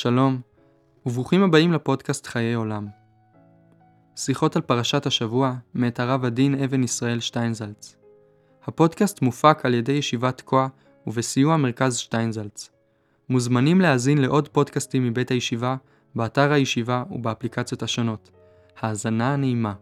שלום, וברוכים הבאים לפודקאסט חיי עולם. שיחות על פרשת השבוע, מאת הרב הדין אבן ישראל שטיינזלץ. הפודקאסט מופק על ידי ישיבת תקוע ובסיוע מרכז שטיינזלץ. מוזמנים להאזין לעוד פודקאסטים מבית הישיבה, באתר הישיבה ובאפליקציות השונות. האזנה נעימה.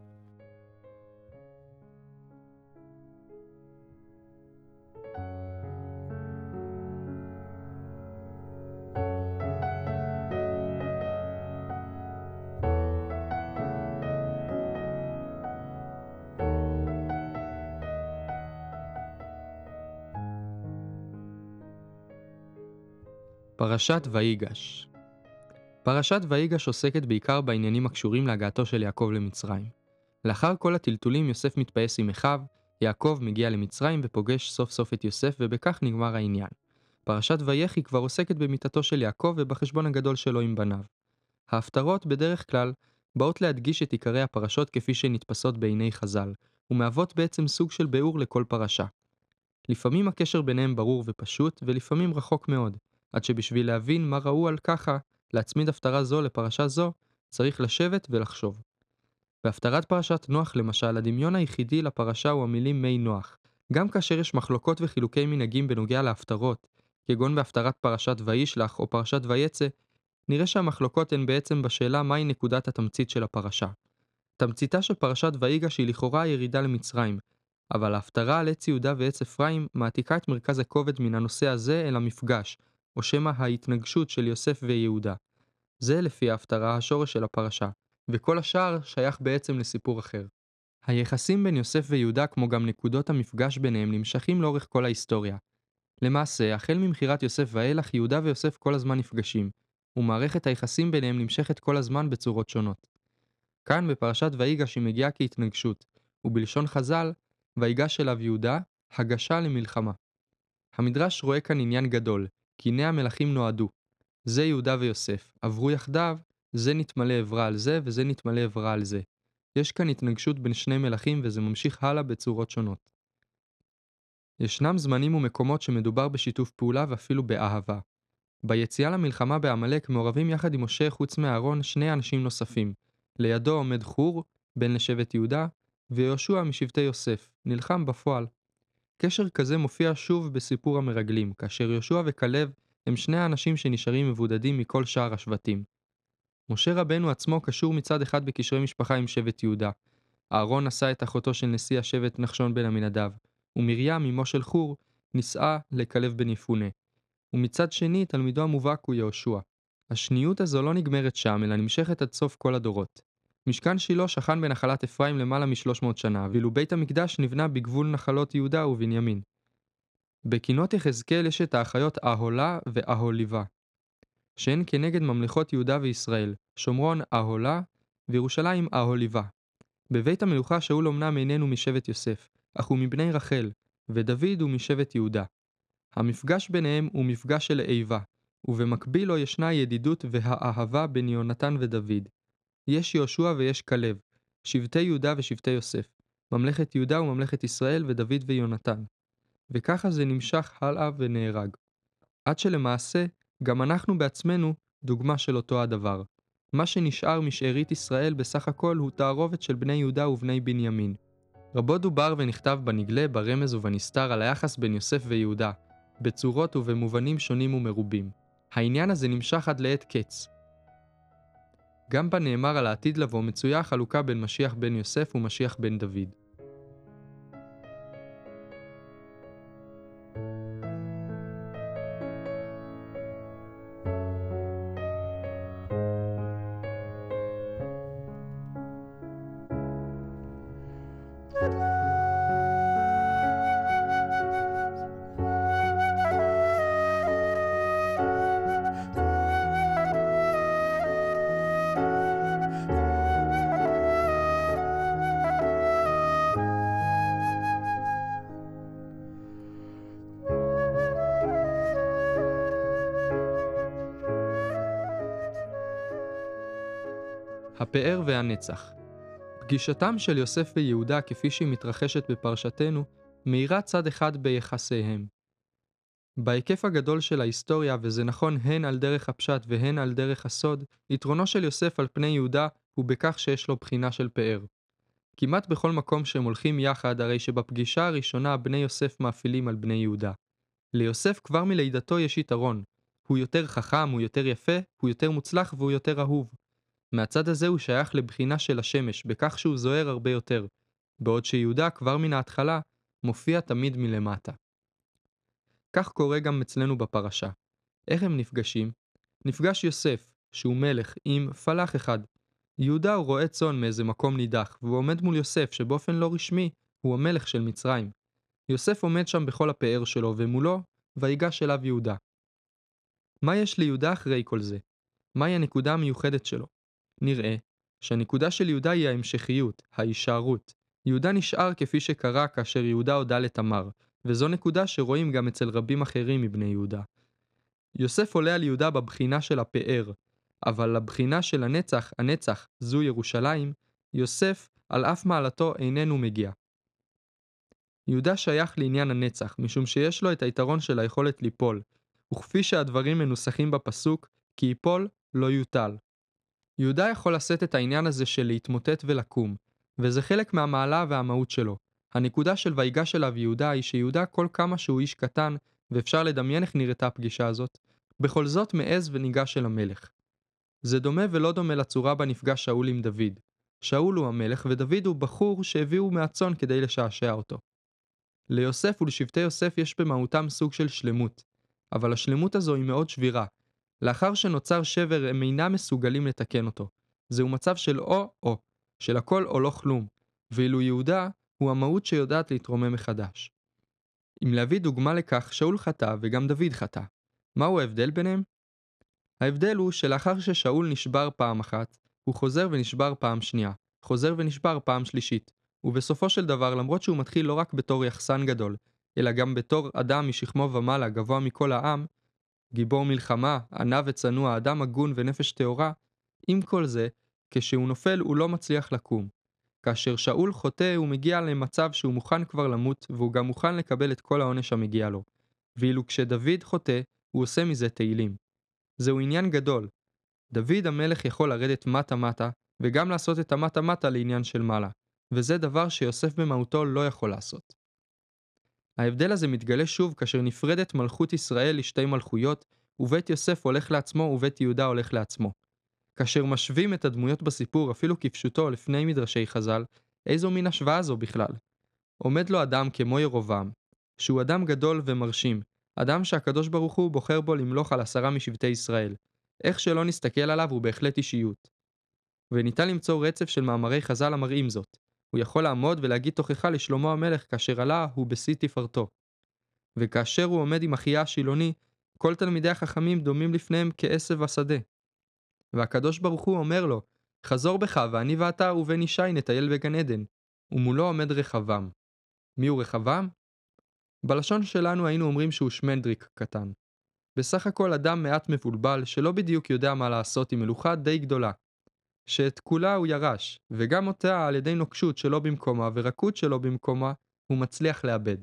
פרשת ויגש פרשת ויגש עוסקת בעיקר בעניינים הקשורים להגעתו של יעקב למצרים. לאחר כל הטלטולים יוסף מתפייס עם אחיו, יעקב מגיע למצרים ופוגש סוף סוף את יוסף ובכך נגמר העניין. פרשת ויחי כבר עוסקת במיתתו של יעקב ובחשבון הגדול שלו עם בניו. ההפטרות בדרך כלל באות להדגיש את עיקרי הפרשות כפי שנתפסות בעיני חז"ל, ומהוות בעצם סוג של ביאור לכל פרשה. לפעמים הקשר ביניהם ברור ופשוט, ולפעמים רחוק מאוד, עד שבשביל להבין מה ראו על ככה להצמיד הפטרה זו לפרשה זו, צריך לשבת ולחשוב. בהפטרת פרשת נוח למשל, הדמיון היחידי לפרשה הוא המילים מי נוח. גם כאשר יש מחלוקות וחילוקי מנהגים בנוגע להפטרות, כגון בהפטרת פרשת וישלח או פרשת ויצא, נראה שהמחלוקות הן בעצם בשאלה מהי נקודת התמצית של הפרשה. תמציתה של פרשת ויגש היא לכאורה הירידה למצרים, אבל ההפטרה על עץ יהודה ועץ אפרים מעתיקה את מרכז הכובד מן הנושא הזה אל המפגש, או שמא ההתנגשות של יוסף ויהודה. זה לפי ההפטרה השורש של הפרשה, וכל השאר שייך בעצם לסיפור אחר. היחסים בין יוסף ויהודה כמו גם נקודות המפגש ביניהם נמשכים לאורך כל ההיסטוריה. למעשה, החל ממכירת יוסף ואילך, יהודה ויוסף כל הזמן נפגשים, ומערכת היחסים ביניהם נמשכת כל הזמן בצורות שונות. כאן בפרשת ויגש היא מגיעה כהתנגשות, ובלשון חז"ל, ויגש אליו יהודה, הגשה למלחמה. המדרש רואה כאן עניין גדול, כי הנה המלכים נועדו. זה יהודה ויוסף, עברו יחדיו, זה נתמלא עברה על זה וזה נתמלא עברה על זה. יש כאן התנגשות בין שני מלכים וזה ממשיך הלאה בצורות שונות. ישנם זמנים ומקומות שמדובר בשיתוף פעולה ואפילו באהבה. ביציאה למלחמה בעמלק מעורבים יחד עם משה חוץ מאהרון שני אנשים נוספים. לידו עומד חור, בן לשבט יהודה, ויהושע משבטי יוסף, נלחם בפועל. קשר כזה מופיע שוב בסיפור המרגלים, כאשר יהושע וכלב הם שני האנשים שנשארים מבודדים מכל שאר השבטים. משה רבנו עצמו קשור מצד אחד בקשרי משפחה עם שבט יהודה. אהרון נשא את אחותו של נשיא השבט נחשון בן עמינדב, ומרים אמו של חור נישאה לכלב בן יפונה. ומצד שני תלמידו המובהק הוא יהושע. השניות הזו לא נגמרת שם, אלא נמשכת עד סוף כל הדורות. משכן שילה שכן בנחלת אפרים למעלה מ-300 שנה, ואילו בית המקדש נבנה בגבול נחלות יהודה ובנימין. בקינות יחזקאל יש את האחיות אהולה ואהוליבה, שהן כנגד ממלכות יהודה וישראל, שומרון אהולה וירושלים אהוליבה. בבית המלוכה שאול אמנם איננו משבט יוסף, אך הוא מבני רחל, ודוד הוא משבט יהודה. המפגש ביניהם הוא מפגש של איבה, ובמקביל לו ישנה הידידות והאהבה בין יונתן ודוד. יש יהושע ויש כלב, שבטי יהודה ושבטי יוסף, ממלכת יהודה וממלכת ישראל ודוד ויונתן. וככה זה נמשך הלאה ונהרג. עד שלמעשה, גם אנחנו בעצמנו דוגמה של אותו הדבר. מה שנשאר משארית ישראל בסך הכל הוא תערובת של בני יהודה ובני בנימין. רבות דובר ונכתב בנגלה, ברמז ובנסתר על היחס בין יוסף ויהודה, בצורות ובמובנים שונים ומרובים. העניין הזה נמשך עד לעת קץ, גם בה נאמר על העתיד לבוא מצויה החלוקה בין משיח בן יוסף ומשיח בן דוד. הפאר והנצח. פגישתם של יוסף ויהודה כפי שהיא מתרחשת בפרשתנו, מאירה צד אחד ביחסיהם. בהיקף הגדול של ההיסטוריה, וזה נכון הן על דרך הפשט והן על דרך הסוד, יתרונו של יוסף על פני יהודה הוא בכך שיש לו בחינה של פאר. כמעט בכל מקום שהם הולכים יחד, הרי שבפגישה הראשונה בני יוסף מאפילים על בני יהודה. ליוסף כבר מלידתו יש יתרון. הוא יותר חכם, הוא יותר יפה, הוא יותר מוצלח והוא יותר אהוב. מהצד הזה הוא שייך לבחינה של השמש, בכך שהוא זוהר הרבה יותר, בעוד שיהודה כבר מן ההתחלה מופיע תמיד מלמטה. כך קורה גם אצלנו בפרשה. איך הם נפגשים? נפגש יוסף, שהוא מלך, עם פלאח אחד. יהודה הוא רועה צאן מאיזה מקום נידח, והוא עומד מול יוסף, שבאופן לא רשמי הוא המלך של מצרים. יוסף עומד שם בכל הפאר שלו, ומולו, ויגש אליו יהודה. מה יש ליהודה אחרי כל זה? מהי הנקודה המיוחדת שלו? נראה שהנקודה של יהודה היא ההמשכיות, ההישארות. יהודה נשאר כפי שקרה כאשר יהודה הודה לתמר, וזו נקודה שרואים גם אצל רבים אחרים מבני יהודה. יוסף עולה על יהודה בבחינה של הפאר, אבל לבחינה של הנצח, הנצח, זו ירושלים, יוסף, על אף מעלתו, איננו מגיע. יהודה שייך לעניין הנצח, משום שיש לו את היתרון של היכולת ליפול, וכפי שהדברים מנוסחים בפסוק, כי יפול לא יוטל. יהודה יכול לשאת את העניין הזה של להתמוטט ולקום, וזה חלק מהמעלה והמהות שלו. הנקודה של ויגש אליו יהודה היא שיהודה כל כמה שהוא איש קטן, ואפשר לדמיין איך נראתה הפגישה הזאת, בכל זאת מעז וניגש אל המלך. זה דומה ולא דומה לצורה בה נפגש שאול עם דוד. שאול הוא המלך ודוד הוא בחור שהביאו מהצאן כדי לשעשע אותו. ליוסף ולשבטי יוסף יש במהותם סוג של שלמות, אבל השלמות הזו היא מאוד שבירה. לאחר שנוצר שבר הם אינם מסוגלים לתקן אותו. זהו מצב של או-או, של הכל או לא כלום, ואילו יהודה הוא המהות שיודעת להתרומם מחדש. אם להביא דוגמה לכך, שאול חטא וגם דוד חטא. מהו ההבדל ביניהם? ההבדל הוא שלאחר ששאול נשבר פעם אחת, הוא חוזר ונשבר פעם שנייה, חוזר ונשבר פעם שלישית, ובסופו של דבר, למרות שהוא מתחיל לא רק בתור יחסן גדול, אלא גם בתור אדם משכמו ומעלה, גבוה מכל העם, גיבור מלחמה, ענה וצנוע, אדם הגון ונפש טהורה, עם כל זה, כשהוא נופל הוא לא מצליח לקום. כאשר שאול חוטא הוא מגיע למצב שהוא מוכן כבר למות, והוא גם מוכן לקבל את כל העונש המגיע לו. ואילו כשדוד חוטא, הוא עושה מזה תהילים. זהו עניין גדול. דוד המלך יכול לרדת מטה-מטה, וגם לעשות את המטה-מטה לעניין של מעלה, וזה דבר שיוסף במהותו לא יכול לעשות. ההבדל הזה מתגלה שוב כאשר נפרדת מלכות ישראל לשתי מלכויות, ובית יוסף הולך לעצמו ובית יהודה הולך לעצמו. כאשר משווים את הדמויות בסיפור אפילו כפשוטו לפני מדרשי חז"ל, איזו מין השוואה זו בכלל? עומד לו אדם כמו ירובעם, שהוא אדם גדול ומרשים, אדם שהקדוש ברוך הוא בוחר בו למלוך על עשרה משבטי ישראל. איך שלא נסתכל עליו הוא בהחלט אישיות. וניתן למצוא רצף של מאמרי חז"ל המראים זאת. הוא יכול לעמוד ולהגיד תוכחה לשלמה המלך כאשר עלה הוא בשיא תפארתו. וכאשר הוא עומד עם אחיה השילוני, כל תלמידי החכמים דומים לפניהם כעשב השדה. והקדוש ברוך הוא אומר לו, חזור בך ואני ואתה ובן ישי נטייל בגן עדן. ומולו עומד רחבעם. הוא רחבעם? בלשון שלנו היינו אומרים שהוא שמנדריק קטן. בסך הכל אדם מעט מבולבל שלא בדיוק יודע מה לעשות עם מלוכה די גדולה. שאת כולה הוא ירש, וגם אותה על ידי נוקשות שלא במקומה ורקות שלא במקומה, הוא מצליח לאבד.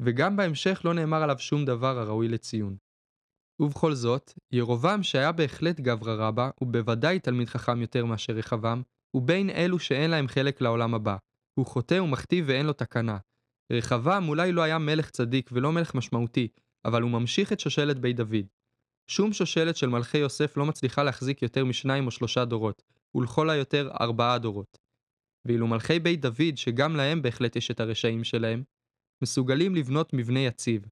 וגם בהמשך לא נאמר עליו שום דבר הראוי לציון. ובכל זאת, ירובעם שהיה בהחלט גברא רבא, ובוודאי תלמיד חכם יותר מאשר רחבעם, הוא בין אלו שאין להם חלק לעולם הבא. הוא חוטא ומכתיב ואין לו תקנה. רחבעם אולי לא היה מלך צדיק ולא מלך משמעותי, אבל הוא ממשיך את שושלת בית דוד. שום שושלת של מלכי יוסף לא מצליחה להחזיק יותר משניים או שלושה דורות, ולכל היותר ארבעה דורות. ואילו מלכי בית דוד, שגם להם בהחלט יש את הרשעים שלהם, מסוגלים לבנות מבנה יציב,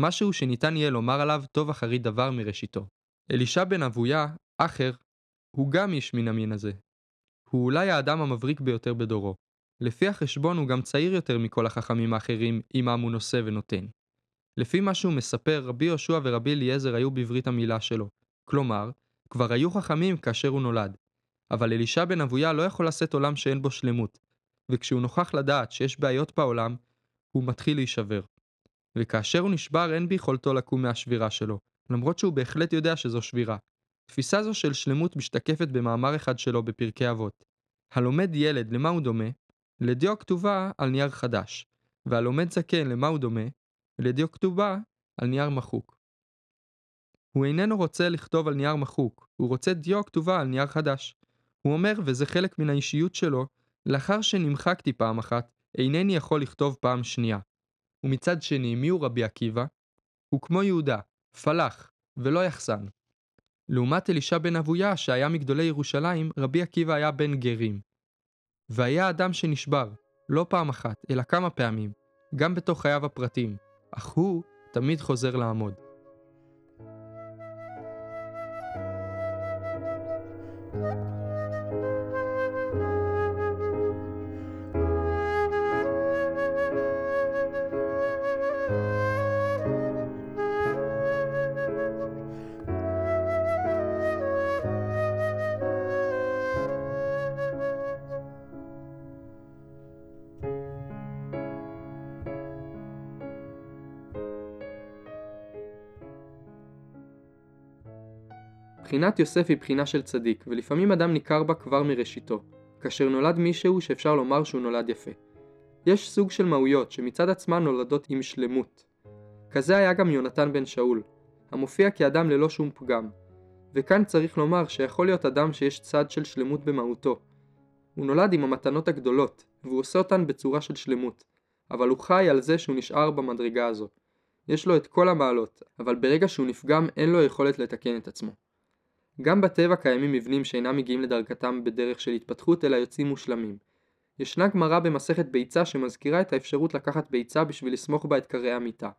משהו שניתן יהיה לומר עליו טוב אחרית דבר מראשיתו. אלישע בן אבויה, אחר, הוא גם איש מן המין הזה. הוא אולי האדם המבריק ביותר בדורו. לפי החשבון הוא גם צעיר יותר מכל החכמים האחרים עמם הוא נושא ונותן. לפי מה שהוא מספר, רבי יהושע ורבי אליעזר היו בברית המילה שלו. כלומר, כבר היו חכמים כאשר הוא נולד. אבל אלישע בן אבויה לא יכול לשאת עולם שאין בו שלמות, וכשהוא נוכח לדעת שיש בעיות בעולם, הוא מתחיל להישבר. וכאשר הוא נשבר אין ביכולתו לקום מהשבירה שלו, למרות שהוא בהחלט יודע שזו שבירה. תפיסה זו של שלמות משתקפת במאמר אחד שלו בפרקי אבות. הלומד ילד, למה הוא דומה? לדיו כתובה על נייר חדש, והלומד זקן, למה הוא דומה? לדיו כתובה על נייר מחוק. הוא איננו רוצה לכתוב על נייר מחוק, הוא רוצה דיו כתובה על נייר חדש. הוא אומר, וזה חלק מן האישיות שלו, לאחר שנמחקתי פעם אחת, אינני יכול לכתוב פעם שנייה. ומצד שני, מיהו רבי עקיבא? הוא כמו יהודה, פלח, ולא יחסן. לעומת אלישע בן אבויה, שהיה מגדולי ירושלים, רבי עקיבא היה בן גרים. והיה אדם שנשבר, לא פעם אחת, אלא כמה פעמים, גם בתוך חייו הפרטיים, אך הוא תמיד חוזר לעמוד. בחינת יוסף היא בחינה של צדיק, ולפעמים אדם ניכר בה כבר מראשיתו, כאשר נולד מישהו שאפשר לומר שהוא נולד יפה. יש סוג של מהויות שמצד עצמן נולדות עם שלמות. כזה היה גם יונתן בן שאול, המופיע כאדם ללא שום פגם. וכאן צריך לומר שיכול להיות אדם שיש צד של שלמות במהותו. הוא נולד עם המתנות הגדולות, והוא עושה אותן בצורה של שלמות, אבל הוא חי על זה שהוא נשאר במדרגה הזו. יש לו את כל המעלות, אבל ברגע שהוא נפגם אין לו יכולת לתקן את עצמו. גם בטבע קיימים מבנים שאינם מגיעים לדרגתם בדרך של התפתחות אלא יוצאים מושלמים. ישנה גמרא במסכת ביצה שמזכירה את האפשרות לקחת ביצה בשביל לסמוך בה את קרי המיטה.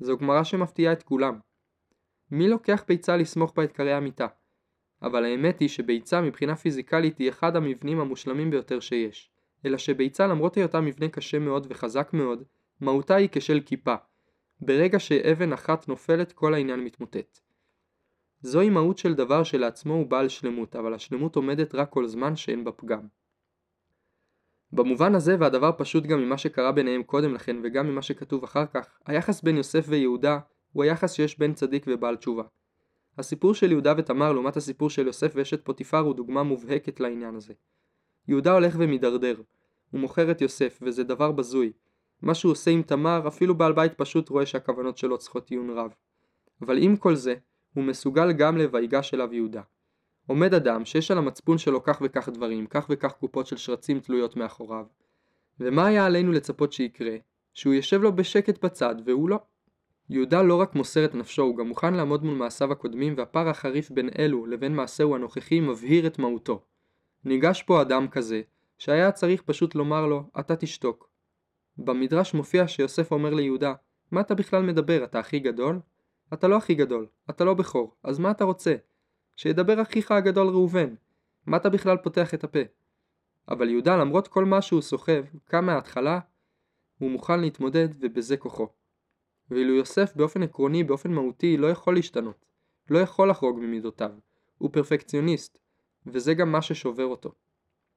זו גמרא שמפתיעה את כולם. מי לוקח ביצה לסמוך בה את קרי המיטה? אבל האמת היא שביצה מבחינה פיזיקלית היא אחד המבנים המושלמים ביותר שיש. אלא שביצה למרות היותה מבנה קשה מאוד וחזק מאוד, מהותה היא כשל כיפה. ברגע שאבן אחת נופלת כל העניין מתמוטט. זוהי מהות של דבר שלעצמו הוא בעל שלמות, אבל השלמות עומדת רק כל זמן שאין בה פגם. במובן הזה, והדבר פשוט גם ממה שקרה ביניהם קודם לכן וגם ממה שכתוב אחר כך, היחס בין יוסף ויהודה הוא היחס שיש בין צדיק ובעל תשובה. הסיפור של יהודה ותמר לעומת הסיפור של יוסף ואשת פוטיפר הוא דוגמה מובהקת לעניין הזה. יהודה הולך ומידרדר. הוא מוכר את יוסף, וזה דבר בזוי. מה שהוא עושה עם תמר, אפילו בעל בית פשוט רואה שהכוונות שלו צריכות עיון רב. אבל עם כל זה, הוא מסוגל גם ל"ויגש אליו יהודה". עומד אדם שיש על המצפון שלו כך וכך דברים, כך וכך קופות של שרצים תלויות מאחוריו. ומה היה עלינו לצפות שיקרה? שהוא יושב לו בשקט בצד, והוא לא. יהודה לא רק מוסר את נפשו, הוא גם מוכן לעמוד מול מעשיו הקודמים, והפער החריף בין אלו לבין מעשהו הנוכחי מבהיר את מהותו. ניגש פה אדם כזה, שהיה צריך פשוט לומר לו, אתה תשתוק. במדרש מופיע שיוסף אומר ליהודה, מה אתה בכלל מדבר, אתה הכי גדול? אתה לא הכי גדול, אתה לא בכור, אז מה אתה רוצה? שידבר אחיך הגדול ראובן. מה אתה בכלל פותח את הפה? אבל יהודה למרות כל מה שהוא סוחב, קם מההתחלה, הוא מוכן להתמודד ובזה כוחו. ואילו יוסף באופן עקרוני, באופן מהותי, לא יכול להשתנות. לא יכול לחרוג ממידותיו. הוא פרפקציוניסט, וזה גם מה ששובר אותו.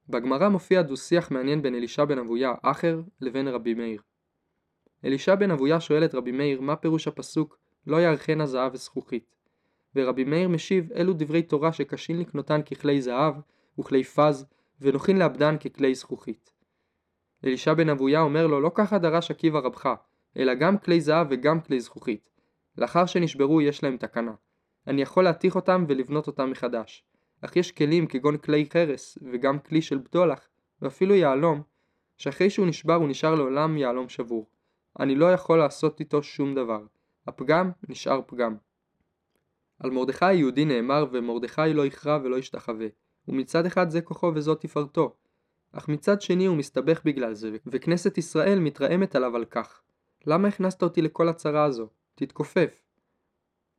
בגמרא מופיע דו-שיח מעניין בין אלישע בן אבויה, אחר, לבין רבי מאיר. אלישע בן אבויה שואל את רבי מאיר מה פירוש הפסוק לא יארכנה זהב וזכוכית. ורבי מאיר משיב אלו דברי תורה שקשים לקנותן ככלי זהב וכלי פז ונוחין לאבדן ככלי זכוכית. אלישע בן אבויה אומר לו לא ככה דרש עקיבא רבך אלא גם כלי זהב וגם כלי זכוכית. לאחר שנשברו יש להם תקנה. אני יכול להתיך אותם ולבנות אותם מחדש. אך יש כלים כגון כלי חרס וגם כלי של בדולח ואפילו יהלום שאחרי שהוא נשבר הוא נשאר לעולם יהלום שבור. אני לא יכול לעשות איתו שום דבר. הפגם נשאר פגם. על מרדכי היהודי נאמר ומרדכי לא יכרע ולא ישתחווה, ומצד אחד זה כוחו וזאת תפארתו. אך מצד שני הוא מסתבך בגלל זה, וכנסת ישראל מתרעמת עליו על כך. למה הכנסת אותי לכל הצרה הזו? תתכופף.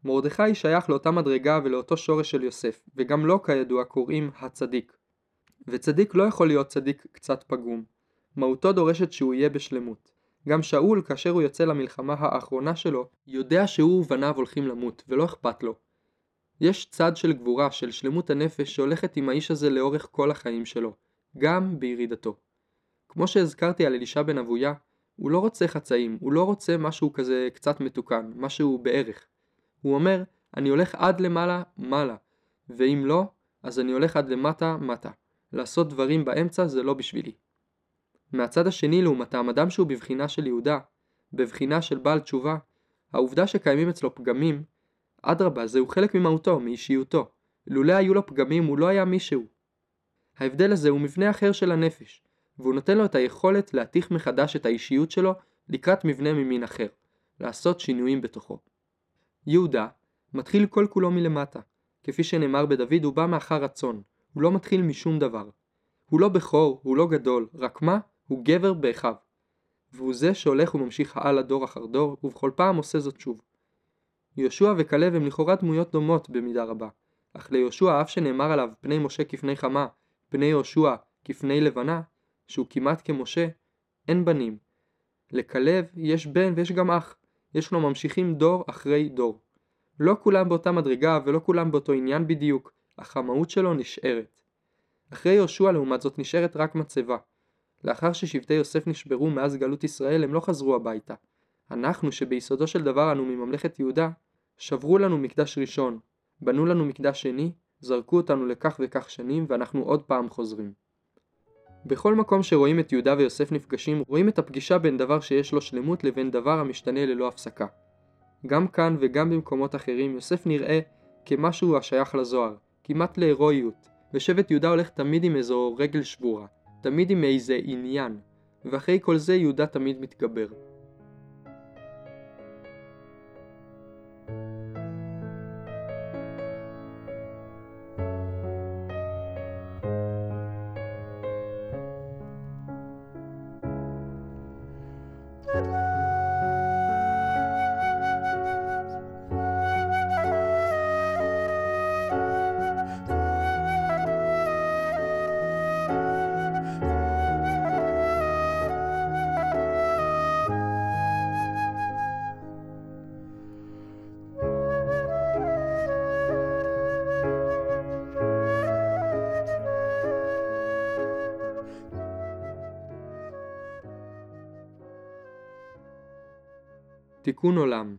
מרדכי שייך לאותה מדרגה ולאותו שורש של יוסף, וגם לו כידוע קוראים הצדיק. וצדיק לא יכול להיות צדיק קצת פגום. מהותו דורשת שהוא יהיה בשלמות. גם שאול, כאשר הוא יוצא למלחמה האחרונה שלו, יודע שהוא ובניו הולכים למות, ולא אכפת לו. יש צד של גבורה, של שלמות הנפש, שהולכת עם האיש הזה לאורך כל החיים שלו, גם בירידתו. כמו שהזכרתי על אלישע בן אבויה, הוא לא רוצה חצאים, הוא לא רוצה משהו כזה קצת מתוקן, משהו בערך. הוא אומר, אני הולך עד למעלה, מעלה, ואם לא, אז אני הולך עד למטה, מטה. לעשות דברים באמצע זה לא בשבילי. מהצד השני לעומתם, אדם שהוא בבחינה של יהודה, בבחינה של בעל תשובה, העובדה שקיימים אצלו פגמים, אדרבה, זהו חלק ממהותו, מאישיותו. לולא היו לו פגמים הוא לא היה מישהו. ההבדל הזה הוא מבנה אחר של הנפש, והוא נותן לו את היכולת להתיך מחדש את האישיות שלו לקראת מבנה ממין אחר, לעשות שינויים בתוכו. יהודה מתחיל כל כולו מלמטה, כפי שנאמר בדוד הוא בא מאחר רצון, הוא לא מתחיל משום דבר. הוא לא בכור, הוא לא גדול, רק מה? הוא גבר באחיו. והוא זה שהולך וממשיך הלאה דור אחר דור, ובכל פעם עושה זאת שוב. יהושע וכלב הם לכאורה דמויות דומות במידה רבה, אך ליהושע אף שנאמר עליו פני משה כפני חמה, פני יהושע כפני לבנה, שהוא כמעט כמשה, אין בנים. לכלב יש בן ויש גם אח, יש לו ממשיכים דור אחרי דור. לא כולם באותה מדרגה ולא כולם באותו עניין בדיוק, אך המהות שלו נשארת. אחרי יהושע לעומת זאת נשארת רק מצבה. לאחר ששבטי יוסף נשברו מאז גלות ישראל הם לא חזרו הביתה. אנחנו שביסודו של דבר אנו מממלכת יהודה, שברו לנו מקדש ראשון, בנו לנו מקדש שני, זרקו אותנו לכך וכך שנים ואנחנו עוד פעם חוזרים. בכל מקום שרואים את יהודה ויוסף נפגשים, רואים את הפגישה בין דבר שיש לו שלמות לבין דבר המשתנה ללא הפסקה. גם כאן וגם במקומות אחרים יוסף נראה כמשהו השייך לזוהר, כמעט להירואיות, ושבט יהודה הולך תמיד עם איזו רגל שבורה, תמיד עם איזה עניין, ואחרי כל זה יהודה תמיד מתגבר. תיקון עולם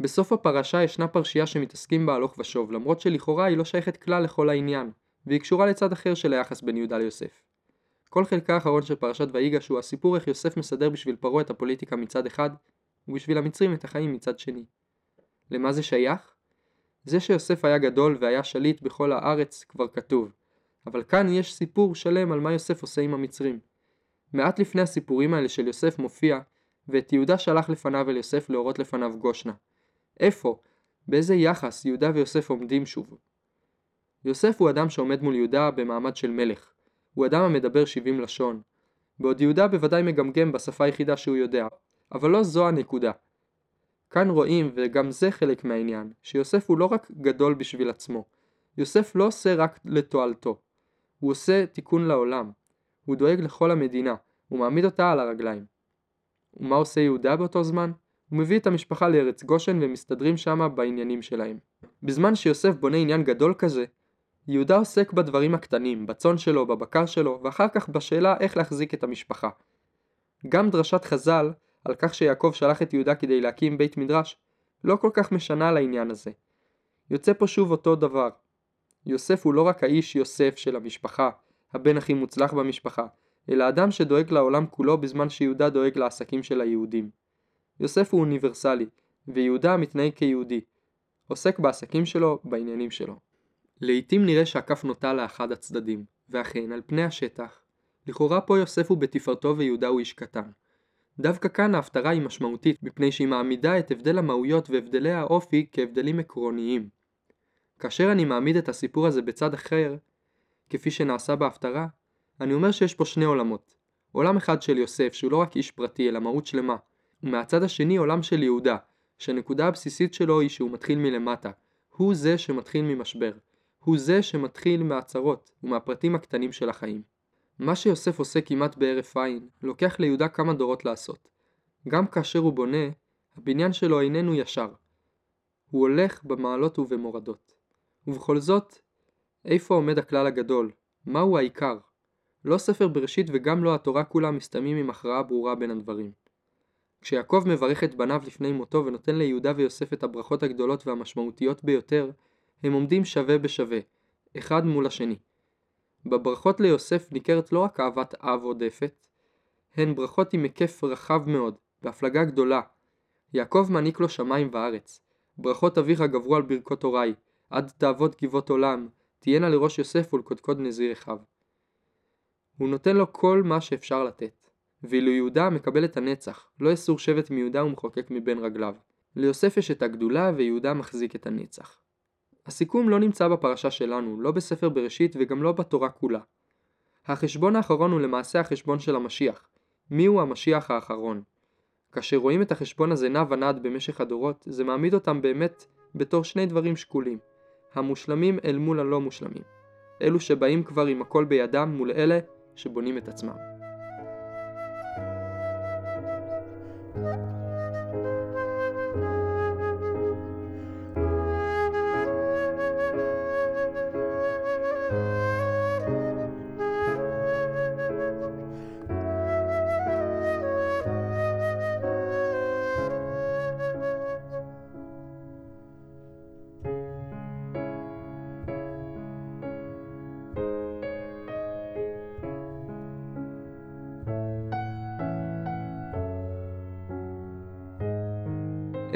בסוף הפרשה ישנה פרשייה שמתעסקים בה הלוך ושוב, למרות שלכאורה היא לא שייכת כלל לכל העניין, והיא קשורה לצד אחר של היחס בין יהודה ליוסף. כל חלקה האחרון של פרשת ויגש הוא הסיפור איך יוסף מסדר בשביל פרעה את הפוליטיקה מצד אחד, ובשביל המצרים את החיים מצד שני. למה זה שייך? זה שיוסף היה גדול והיה שליט בכל הארץ כבר כתוב, אבל כאן יש סיפור שלם על מה יוסף עושה עם המצרים. מעט לפני הסיפורים האלה של יוסף מופיע ואת יהודה שלח לפניו אל יוסף להורות לפניו גושנה. איפה? באיזה יחס יהודה ויוסף עומדים שוב? יוסף הוא אדם שעומד מול יהודה במעמד של מלך. הוא אדם המדבר שבעים לשון. בעוד יהודה בוודאי מגמגם בשפה היחידה שהוא יודע, אבל לא זו הנקודה. כאן רואים, וגם זה חלק מהעניין, שיוסף הוא לא רק גדול בשביל עצמו. יוסף לא עושה רק לתועלתו. הוא עושה תיקון לעולם. הוא דואג לכל המדינה, הוא מעמיד אותה על הרגליים. ומה עושה יהודה באותו זמן? הוא מביא את המשפחה לארץ גושן ומסתדרים שמה בעניינים שלהם. בזמן שיוסף בונה עניין גדול כזה, יהודה עוסק בדברים הקטנים, בצאן שלו, בבקר שלו, ואחר כך בשאלה איך להחזיק את המשפחה. גם דרשת חז"ל, על כך שיעקב שלח את יהודה כדי להקים בית מדרש, לא כל כך משנה לעניין הזה. יוצא פה שוב אותו דבר. יוסף הוא לא רק האיש יוסף של המשפחה, הבן הכי מוצלח במשפחה, אלא אדם שדואג לעולם כולו בזמן שיהודה דואג לעסקים של היהודים. יוסף הוא אוניברסלי, ויהודה מתנהג כיהודי. עוסק בעסקים שלו, בעניינים שלו. לעתים נראה שהכף נוטה לאחד הצדדים, ואכן, על פני השטח, לכאורה פה יוסף הוא בתפארתו ויהודה הוא איש קטן. דווקא כאן ההפטרה היא משמעותית, מפני שהיא מעמידה את הבדל המהויות והבדלי האופי כהבדלים עקרוניים. כאשר אני מעמיד את הסיפור הזה בצד אחר, כפי שנעשה בהפטרה, אני אומר שיש פה שני עולמות. עולם אחד של יוסף שהוא לא רק איש פרטי אלא מהות שלמה, ומהצד השני עולם של יהודה, שהנקודה הבסיסית שלו היא שהוא מתחיל מלמטה. הוא זה שמתחיל ממשבר. הוא זה שמתחיל מהצהרות ומהפרטים הקטנים של החיים. מה שיוסף עושה כמעט בהרף עין, לוקח ליהודה כמה דורות לעשות. גם כאשר הוא בונה, הבניין שלו איננו ישר. הוא הולך במעלות ובמורדות. ובכל זאת, איפה עומד הכלל הגדול? מהו העיקר? לא ספר בראשית וגם לא התורה כולם מסתיימים עם הכרעה ברורה בין הדברים. כשיעקב מברך את בניו לפני מותו ונותן ליהודה ויוסף את הברכות הגדולות והמשמעותיות ביותר, הם עומדים שווה בשווה, אחד מול השני. בברכות ליוסף ניכרת לא רק אהבת אב עודפת, הן ברכות עם היקף רחב מאוד, בהפלגה גדולה. יעקב מעניק לו שמיים וארץ. ברכות אביך גברו על ברכות הוריי, עד תעבוד גבעות עולם, תהיינה לראש יוסף ולקודקוד נזיר אחיו. הוא נותן לו כל מה שאפשר לתת. ואילו יהודה מקבל את הנצח, לא יסור שבט מיהודה ומחוקק מבין רגליו. ליוסף יש את הגדולה ויהודה מחזיק את הנצח. הסיכום לא נמצא בפרשה שלנו, לא בספר בראשית וגם לא בתורה כולה. החשבון האחרון הוא למעשה החשבון של המשיח. מיהו המשיח האחרון? כאשר רואים את החשבון הזה נע ונד במשך הדורות, זה מעמיד אותם באמת בתור שני דברים שקולים. המושלמים אל מול הלא מושלמים. אלו שבאים כבר עם הכל בידם מול אלה שבונים את עצמם.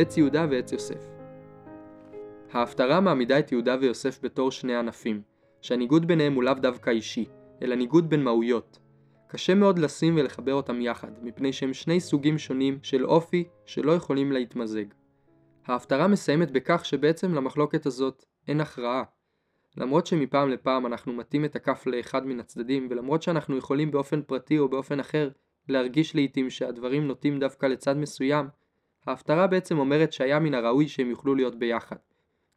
עץ יהודה ועץ יוסף. ההפטרה מעמידה את יהודה ויוסף בתור שני ענפים, שהניגוד ביניהם הוא לאו דווקא אישי, אלא ניגוד בין מהויות. קשה מאוד לשים ולחבר אותם יחד, מפני שהם שני סוגים שונים של אופי שלא יכולים להתמזג. ההפטרה מסיימת בכך שבעצם למחלוקת הזאת אין הכרעה. למרות שמפעם לפעם אנחנו מטים את הכף לאחד מן הצדדים, ולמרות שאנחנו יכולים באופן פרטי או באופן אחר להרגיש לעיתים שהדברים נוטים דווקא לצד מסוים, ההפטרה בעצם אומרת שהיה מן הראוי שהם יוכלו להיות ביחד.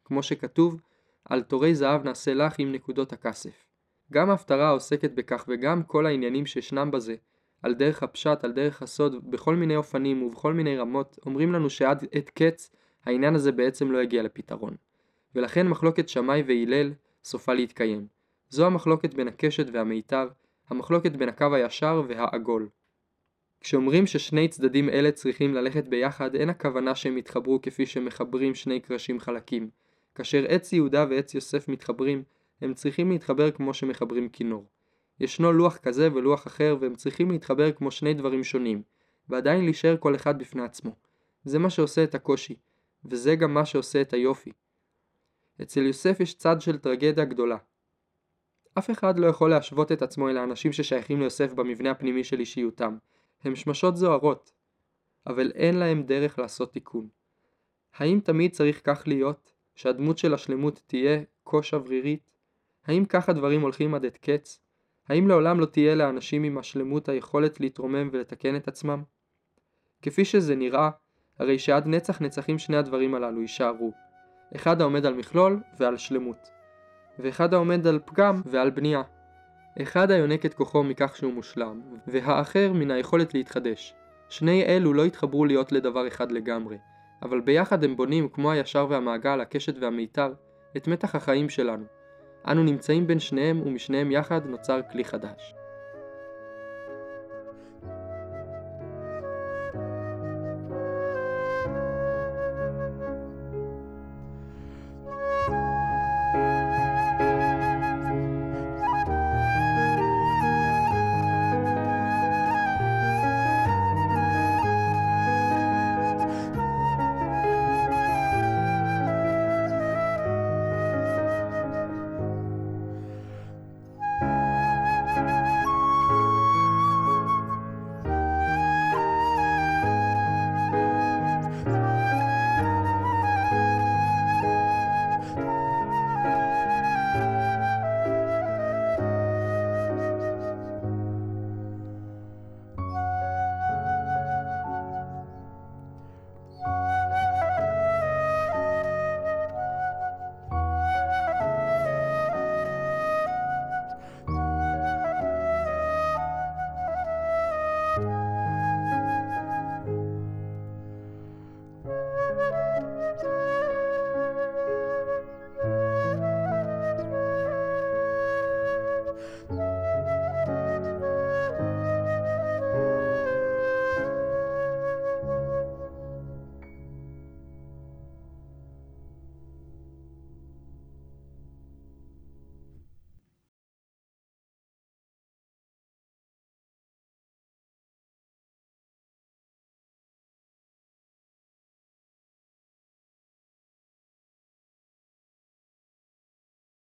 כמו שכתוב, על תורי זהב נעשה לך עם נקודות הכסף. גם ההפטרה עוסקת בכך וגם כל העניינים שישנם בזה, על דרך הפשט, על דרך הסוד, בכל מיני אופנים ובכל מיני רמות, אומרים לנו שעד עת קץ העניין הזה בעצם לא יגיע לפתרון. ולכן מחלוקת שמאי והלל סופה להתקיים. זו המחלוקת בין הקשת והמיתר, המחלוקת בין הקו הישר והעגול. כשאומרים ששני צדדים אלה צריכים ללכת ביחד, אין הכוונה שהם יתחברו כפי שמחברים שני קרשים חלקים. כאשר עץ יהודה ועץ יוסף מתחברים, הם צריכים להתחבר כמו שמחברים כינור. ישנו לוח כזה ולוח אחר והם צריכים להתחבר כמו שני דברים שונים, ועדיין להישאר כל אחד בפני עצמו. זה מה שעושה את הקושי, וזה גם מה שעושה את היופי. אצל יוסף יש צד של טרגדיה גדולה. אף אחד לא יכול להשוות את עצמו אל האנשים ששייכים ליוסף במבנה הפנימי של אישיותם, הם שמשות זוהרות, אבל אין להם דרך לעשות תיקון. האם תמיד צריך כך להיות, שהדמות של השלמות תהיה כה שברירית? האם כך הדברים הולכים עד עת קץ? האם לעולם לא תהיה לאנשים עם השלמות היכולת להתרומם ולתקן את עצמם? כפי שזה נראה, הרי שעד נצח נצחים שני הדברים הללו יישארו. אחד העומד על מכלול ועל שלמות, ואחד העומד על פגם ועל בנייה. אחד היונק את כוחו מכך שהוא מושלם, והאחר מן היכולת להתחדש. שני אלו לא התחברו להיות לדבר אחד לגמרי, אבל ביחד הם בונים, כמו הישר והמעגל, הקשת והמיתר, את מתח החיים שלנו. אנו נמצאים בין שניהם ומשניהם יחד נוצר כלי חדש.